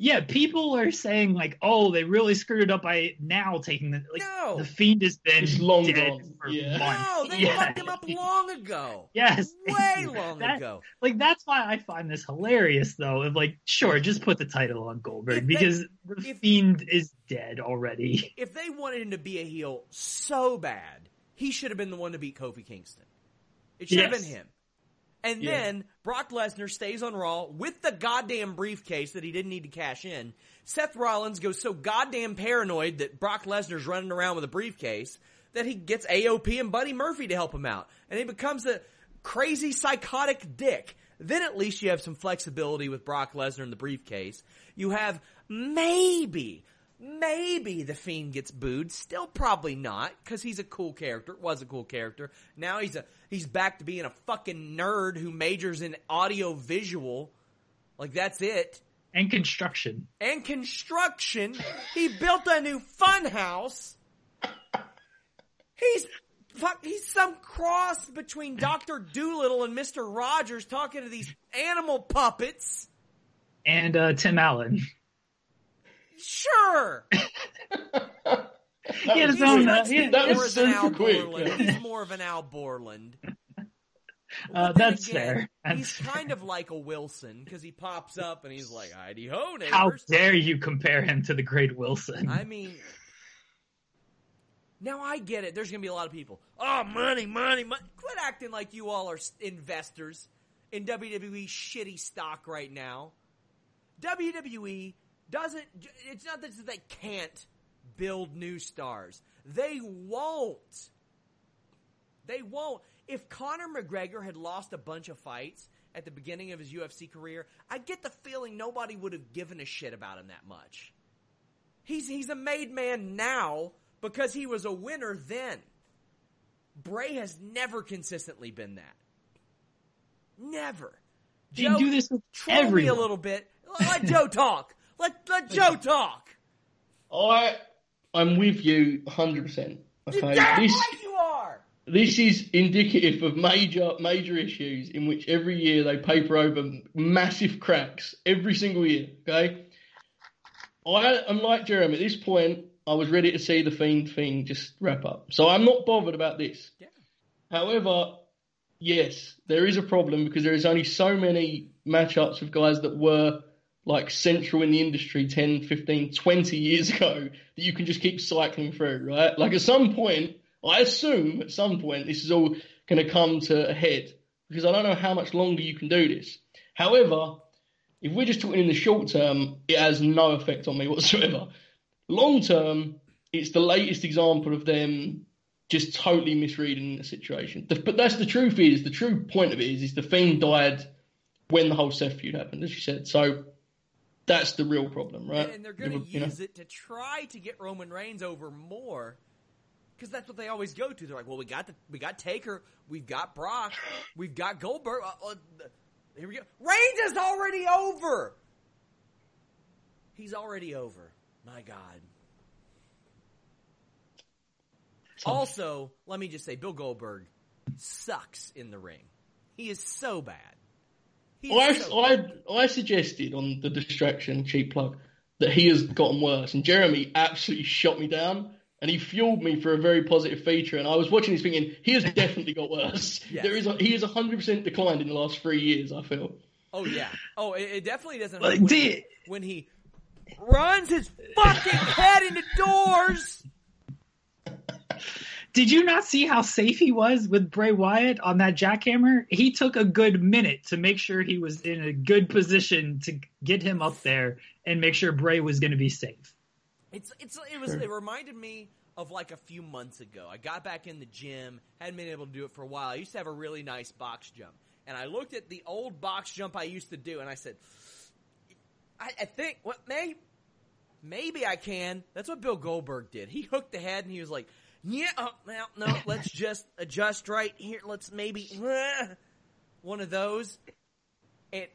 yeah, people are saying like, oh, they really screwed it up by now taking the like No. the fiend has been It's long dead gone. for Yeah. months. No, they Yeah. fucked him up long ago. Yes, Way (laughs) long That- ago. Like that's why I find this hilarious, though. Of like, sure, just put the title on Goldberg If they- because the if- fiend is dead already. (laughs) If they wanted him to be a heel so bad, he should have been the one to beat Kofi Kingston. It should have been him. And Yeah. then Brock Lesnar stays on Raw with the goddamn briefcase that he didn't need to cash in. Seth Rollins goes so goddamn paranoid that Brock Lesnar's running around with a briefcase that he gets AOP and Buddy Murphy to help him out. And he becomes a crazy psychotic dick. Then at least you have some flexibility with Brock Lesnar in the briefcase. You have maybe, maybe the Fiend gets booed. Still probably not, cause he's a cool character, was a cool character. Now he's a, he's back to being a fucking nerd who majors in audio visual. Like that's it. And construction. And construction. He built a new fun house. He's fuck. He's some cross between Doctor Dolittle and Mister Rogers talking to these animal puppets. And uh, Tim Allen. Sure, That He had his own, quick. uh, yeah. that more was of an Al super quick. Borland. He's more of an Al Borland. (laughs) Uh, that's again, fair. (laughs) That's he's fair. kind of like a Wilson because he pops up and he's like, "Heidi ho, neighbors." How dare you compare him to the Great Wilson? I mean, now I get it. There's going to be a lot of people. Oh, money, money, money. Quit acting like you all are investors in WWE shitty stock right now. WWE doesn't, it's not that they can't build new stars. They won't. They won't. If Conor McGregor had lost a bunch of fights at the beginning of his UFC career, I get the feeling nobody would have given a shit about him that much. He's he's a made man now because he was a winner then. Bray has never consistently been that. Never. They do this with me a little bit. Let Joe talk. Let let Joe talk. I, I'm with you 100%. You Okay, damn this right you are. this is indicative of major major issues in which every year they paper over massive cracks every single year. Okay, I am like Jeremy. At this point, I was ready to see the fiend thing just wrap up, so I'm not bothered about this. Yeah. However, yes, there is a problem because there is only so many matchups with guys that were like central in the industry 10, 15, 20 years ago that you can just keep cycling through, right? Like at some point, I assume at some point this is all going to come to a head because I don't know how much longer you can do this. However, if we're just talking in the short term, it has no effect on me whatsoever. Long term, it's the latest example of them just totally misreading the situation. The, but that's the truth is, the true point of it is, is the Fiend died when the whole Seth feud happened, as you said. So that's the real problem, right? And they're going to You know? use it to try to get Roman Reigns over more. Because that's what they always go to. They're like, well, we got the, we got Taker, we've got Brock, we've got Goldberg. Uh, uh, here we go. Reigns is already over. He's already over. My God. Also, let me just say, Bill Goldberg sucks in the ring. He is so bad. He I, I, I suggested on the distraction cheap plug that he has gotten worse, and Jeremy absolutely shot me down, and he fueled me for a very positive feature. And I was watching this thinking he has definitely got worse. (laughs) Yes. There is a, he is hundred percent declined in the last three years. I feel. Oh yeah. Oh, it, it definitely doesn't. Like, hurt when, the- he, when he runs his fucking head into doors. Did you not see how safe he was with Bray Wyatt on that jackhammer? He took a good minute to make sure he was in a good position to get him up there and make sure Bray was going to be safe. It's it's it was it reminded me of like a few months ago. I got back in the gym, hadn't been able to do it for a while. I used to have a really nice box jump, and I looked at the old box jump I used to do, and I said, I, I think what may maybe I can. That's what Bill Goldberg did. He hooked the head, and he was like, yeah, oh, well, no, (laughs) let's just adjust right here. Let's maybe uh, one of those. It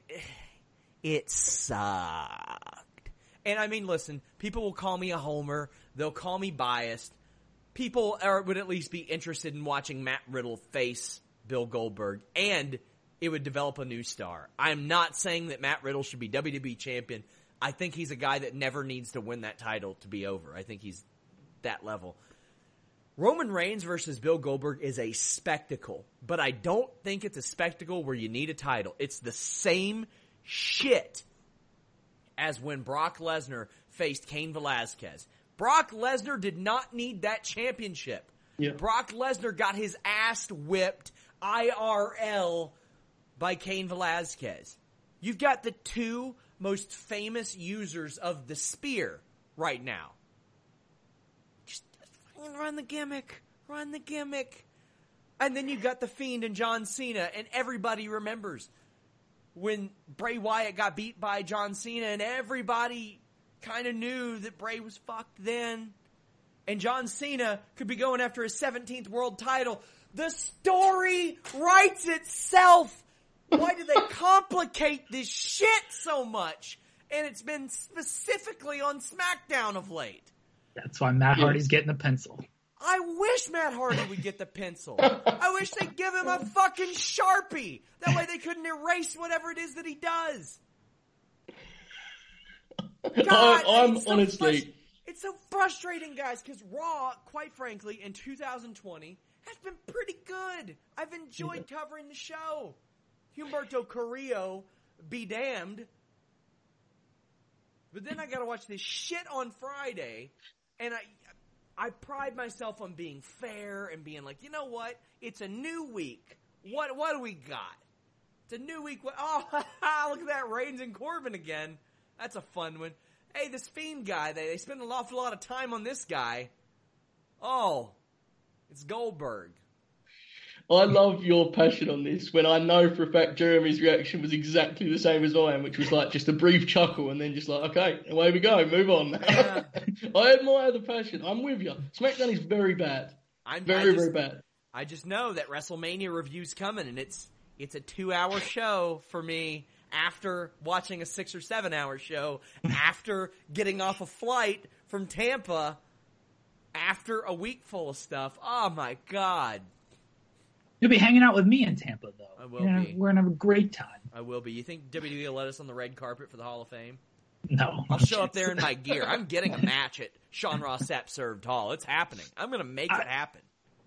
it sucked. And I mean, listen, people will call me a homer. They'll call me biased. People are, would at least be interested in watching Matt Riddle face Bill Goldberg, and it would develop a new star. I'm not saying that Matt Riddle should be WWE champion. I think he's a guy that never needs to win that title to be over. I think he's that level. Roman Reigns versus Bill Goldberg is a spectacle, but I don't think it's a spectacle where you need a title. It's the same shit as when Brock Lesnar faced Cain Velasquez. Brock Lesnar did not need that championship. Yeah. Brock Lesnar got his ass whipped IRL by Cain Velasquez. You've got the two most famous users of the spear right now. Run the gimmick. Run the gimmick. And then you've got the Fiend and John Cena, and everybody remembers when Bray Wyatt got beat by John Cena, and everybody kind of knew that Bray was fucked then. And John Cena could be going after his 17th world title. The story writes itself. Why do they complicate this shit so much? And it's been specifically on SmackDown of late. That's why Matt Hardy's getting the pencil. I wish Matt Hardy would get the pencil. I wish they'd give him a fucking Sharpie. That way they couldn't erase whatever it is that he does. (laughs) God, I'm it's so honestly. frus- it's so frustrating, guys, because Raw, quite frankly, in 2020 has been pretty good. I've enjoyed covering the show. Humberto Carrillo, be damned. But then I gotta watch this shit on Friday, and I, I pride myself on being fair and being like, you know what? It's a new week. What what do we got? It's a new week. (laughs) Oh, (laughs) look at that, Reigns and Corbin again. That's a fun one. Hey, this Fiend guy, they, they spend an awful lot of time on this guy. Oh, it's Goldberg. I love your passion on this when I know for a fact Jeremy's reaction was exactly the same as I am, which was like just a brief chuckle and then just like, okay, away we go, move on. Yeah. (laughs) I admire the passion. I'm with you. SmackDown is very bad. I'm Very, just, very bad. I just know that WrestleMania review's coming, and it's it's a two hour show for me. After watching a six or seven hour show, (laughs) after getting off a flight from Tampa, after a week full of stuff. Oh my god, You'll be hanging out with me in Tampa, though. I will You're be. We're gonna have a great time. I will be. You think WWE will let us on the red carpet for the Hall of Fame? No, I'll show up there in my gear. I'm getting a match at Sean Ross Sapp Served Hall. It's happening. I'm gonna make it happen.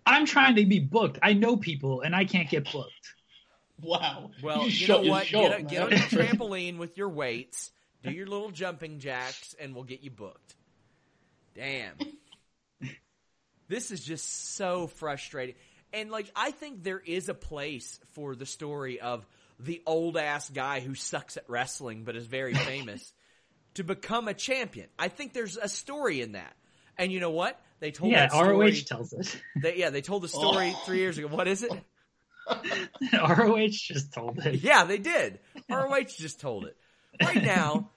I'm trying to be booked. I know people, and I can't get booked. Wow. Well, just you shot know what? shot, Get, on- get on your (laughs) trampoline with your weights, do your little jumping jacks, and we'll get you booked. Damn. (laughs) This is just so frustrating. And like I think there is a place for the story of the old ass guy who sucks at wrestling but is very (laughs) famous to become a champion. I think there's a story in that. And you know what? They told yeah, that story. ROH tells it. (laughs) They, yeah, they told the story Oh. three years ago. What is it? (laughs) ROH just told it. Yeah, they did. ROH just told it. Right now,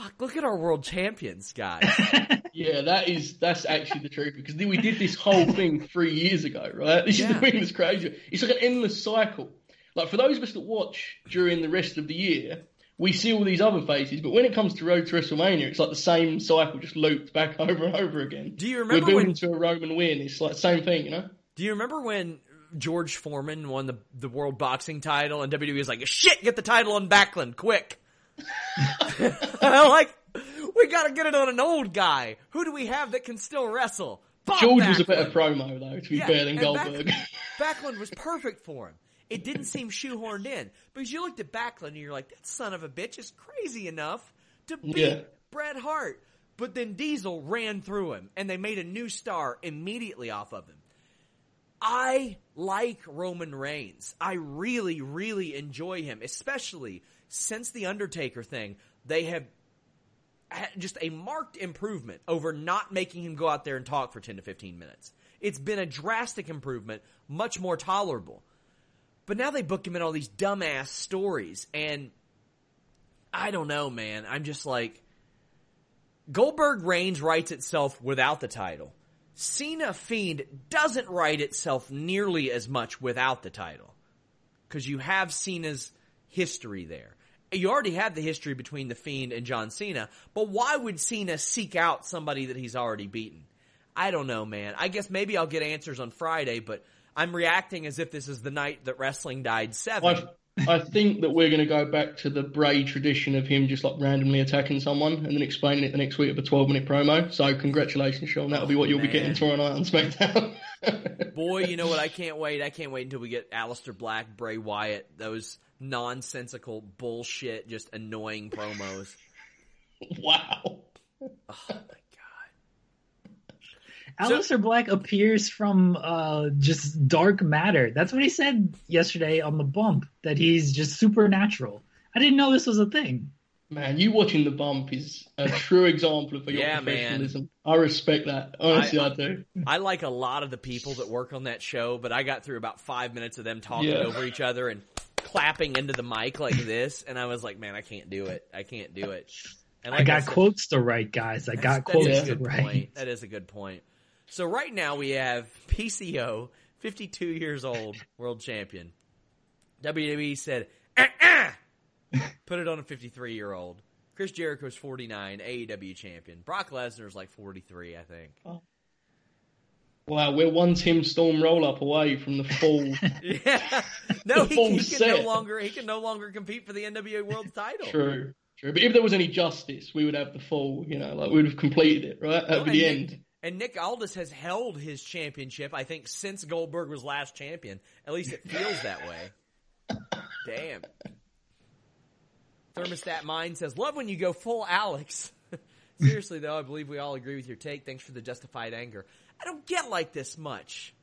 fuck, look at our world champions, guys. (laughs) Yeah, that is that's actually the truth because we did this whole thing three years ago, right? This is the thing that's crazy. It's like an endless cycle. Like for those of us that watch during the rest of the year, we see all these other faces, but when it comes to Road to WrestleMania, it's like the same cycle just looped back (laughs) over and over again. Do you remember We're building when? to a Roman win. It's like the same thing, you know? Do you remember when George Foreman won the the world boxing title and WWE was like, "Shit, get the title on Backlund, quick!" (laughs) I'm like, we gotta get it on an old guy. Who do we have that can still wrestle? Bob George was a better Backlund. promo though, to be Yeah, fair than Goldberg. Back- (laughs) Backlund was perfect for him. It didn't seem shoehorned in because you looked at Backlund and you're like, that son of a bitch is crazy enough to beat Yeah. Bret Hart. But then Diesel ran through him and they made a new star immediately off of him. I like Roman Reigns. I really, really enjoy him, especially since the Undertaker thing. They have just a marked improvement over not making him go out there and talk for 10 to 15 minutes. It's been a drastic improvement, much more tolerable. But now they book him in all these dumbass stories, and I don't know, man. I'm just like, Goldberg Reigns writes itself without the title. Cena Fiend doesn't write itself nearly as much without the title. Because you have Cena's history there. You already have the history between The Fiend and John Cena, but why would Cena seek out somebody that he's already beaten? I don't know, man. I guess maybe I'll get answers on Friday, but I'm reacting as if this is the night that wrestling died seven. I, I think that we're going to go back to the Bray tradition of him just like randomly attacking someone and then explaining it the next week of a 12 minute promo. So congratulations, Sean. That'll be what you'll Man. be getting tomorrow night on SmackDown. (laughs) Boy, you know what? I can't wait. I can't wait until we get Aleister Black, Bray Wyatt, those nonsensical bullshit, just annoying promos. (laughs) wow. Oh my god. Aleister Black appears from uh, just dark matter. That's what he said yesterday on the bump. That he's just supernatural. I didn't know this was a thing. Man, you watching the bump is a true example of your Yeah, man. professionalism. I respect that. Honestly, I, do. I like a lot of the people that work on that show, but I got through about five minutes of them talking Yeah. over each other and clapping into the mic like (laughs) this, and I was like, man, I can't do it. I can't do it. And I like got said- quotes to write, guys. I got quotes to a write. point. That is a good point. So right now we have PCO, 52 years old, world champion. WWE said, uh-uh! (laughs) put it on a 53 year old. Chris Jericho's 49, AEW champion. Brock Lesnar's like 43, I think. Oh. Wow, we're one Tim Storm roll up away from the full. (laughs) Yeah. (laughs) No, he, he can no longer he can no longer compete for the NWA World Title. true, true. But if there was any justice, we would have the full. You know, like we would have completed it. Right, that'd be and the Nick, end. And Nick Aldis has held his championship, I think, since Goldberg was last champion. At least it feels that way. (laughs) Damn. Thermostat Mind says, Love when you go full Alex. Seriously, though, I believe we all agree with your take. Thanks for the justified anger. I don't get like this much.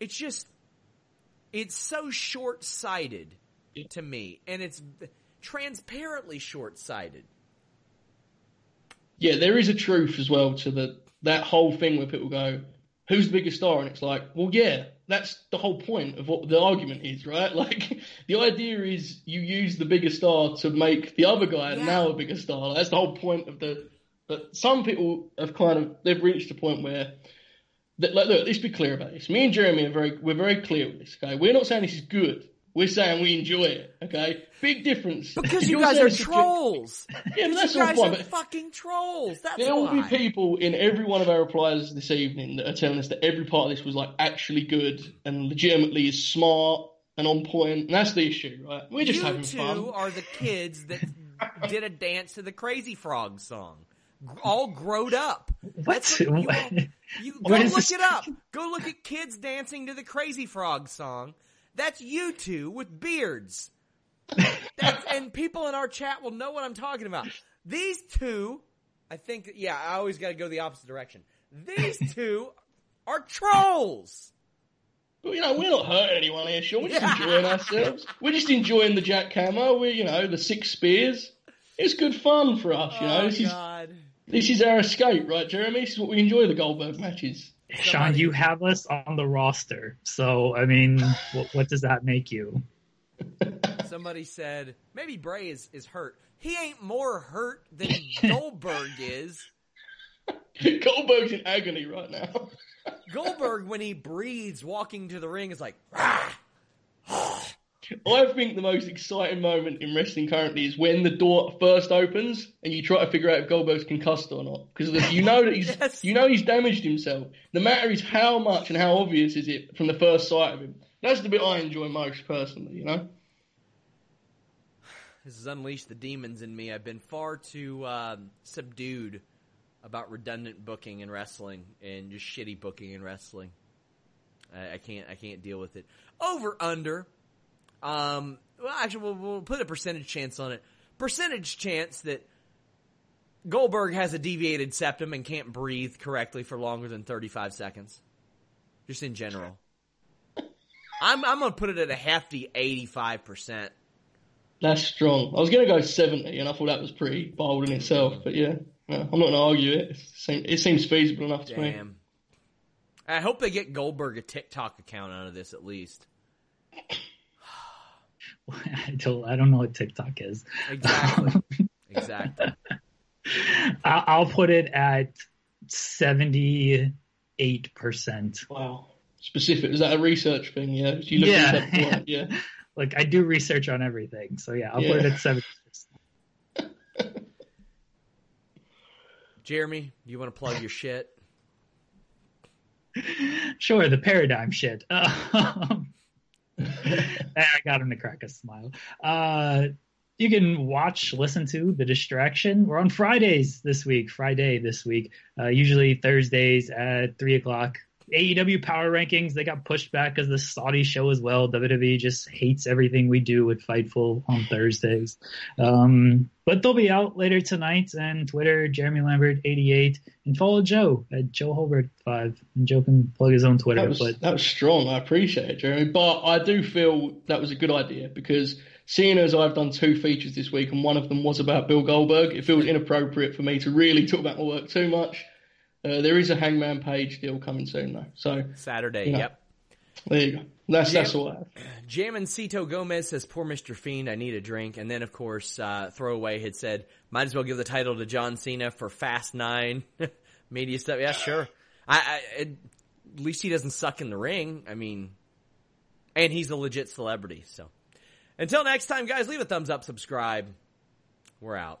It's just, it's so short sighted to me, and it's transparently short sighted. Yeah, there is a truth as well to the that whole thing where people go, "Who's the biggest star?" and it's like, well, yeah, that's the whole point of what the argument is, right? (laughs) Like the idea is you use the bigger star to make the other guy Yeah. now a bigger star. That's the whole point of the. But some people have kind of they've reached a point where. That, like, look, let's be clear about this. Me and Jeremy are very, we're very clear with this. Okay, we're not saying this is good. We're saying we enjoy it. Okay, big difference. Because you guys are trolls. Yeah, but that's you all guys fine. are But fucking trolls. That's there will be people in every one of our replies this evening that are telling us that every part of this was like actually good and legitimately is smart and on point. And that's the issue, right? We're just you having two fun. are the kids that did a dance to the Crazy Frog song, all growed up. That's What? what you, all- you (laughs) go What is look this? it up. Go look at kids dancing to the Crazy Frog song. That's you two with beards. That's, and people in our chat will know what I'm talking about. These two, I think, yeah, I always got to go the opposite direction. These (laughs) two are trolls. But you know, we're not hurting anyone here, Sean. We're just Yeah. (laughs) enjoying ourselves. We're just enjoying the Jack Camo. We're, you know, the six spears. It's good fun for us, you oh know. Oh this is God. This is our escape, right, Jeremy? This is what we enjoy the Goldberg matches. Sean, you have us on the roster. So, I mean, what, what does that make you? (laughs) Somebody said maybe Bray is, is hurt. He ain't more hurt than Goldberg (laughs) is. Goldberg's in agony right now. Goldberg, when he breathes walking to the ring, is like, I think the most exciting moment in wrestling currently is when the door first opens and you try to figure out if Goldberg's concussed or not, because you know that he's (laughs) Yes. you know he's damaged himself. The matter is how much and how obvious is it from the first sight of him. That's the bit I enjoy most personally. You know, This has unleashed the demons in me. I've been far too um, subdued about redundant booking and wrestling and just shitty booking and wrestling. I, I can't. I can't deal with it. Over under. Um. Well, actually, we'll, we'll put a percentage chance on it. Percentage chance that Goldberg has a deviated septum and can't breathe correctly for longer than thirty-five seconds. Just in general. (laughs) I'm I'm gonna put it at a hefty eighty-five percent. That's strong. I was going to go 70, and I thought that was pretty bold in itself. But yeah, no, I'm not going to argue it. It seems, feasible enough to Damn. me. I hope they get Goldberg a TikTok account out of this at least. (laughs) I don't. I don't know what TikTok is. Exactly. (laughs) exactly. I- I'll put it at seventy-eight percent. Wow. Specific. Is that a research thing? Yeah. You look Yeah. (laughs) yeah. Like I do research on everything, so yeah, I'll put it Yeah. at seventy. Jeremy, do you want to plug your shit? Sure, the paradigm shit. Um, (laughs) I got him to crack a smile. Uh, you can watch, listen to The Distraction. We're on Fridays this week, Friday this week, uh, usually Thursdays at 3 o'clock. AEW Power Rankings, they got pushed back because the Saudi show as well. WWE just hates everything we do with Fightful on Thursdays. Um, but they'll be out later tonight and Twitter, Jeremy Lambert 88 and follow Joe at Joe Holbert 5 and Joe can plug his own Twitter. That was, but that was strong. I appreciate it, Jeremy. But I do feel that was a good idea because seeing as I've done two features this week and one of them was about Bill Goldberg, it feels inappropriate for me to really talk about my work too much. Uh, there is a Hangman Page deal coming soon, though. So Saturday, Yeah. yep. there you go. That's that's all I have. Jamancito Gomez says, "Poor Mr. Fiend, I need a drink." And then, of course, uh, Throwaway had said, "Might as well give the title to John Cena for Fast Nine (laughs) media stuff." Yeah, sure. I, I at least he doesn't suck in the ring. I mean, and he's a legit celebrity. So, until next time, guys, leave a thumbs up, subscribe. We're out.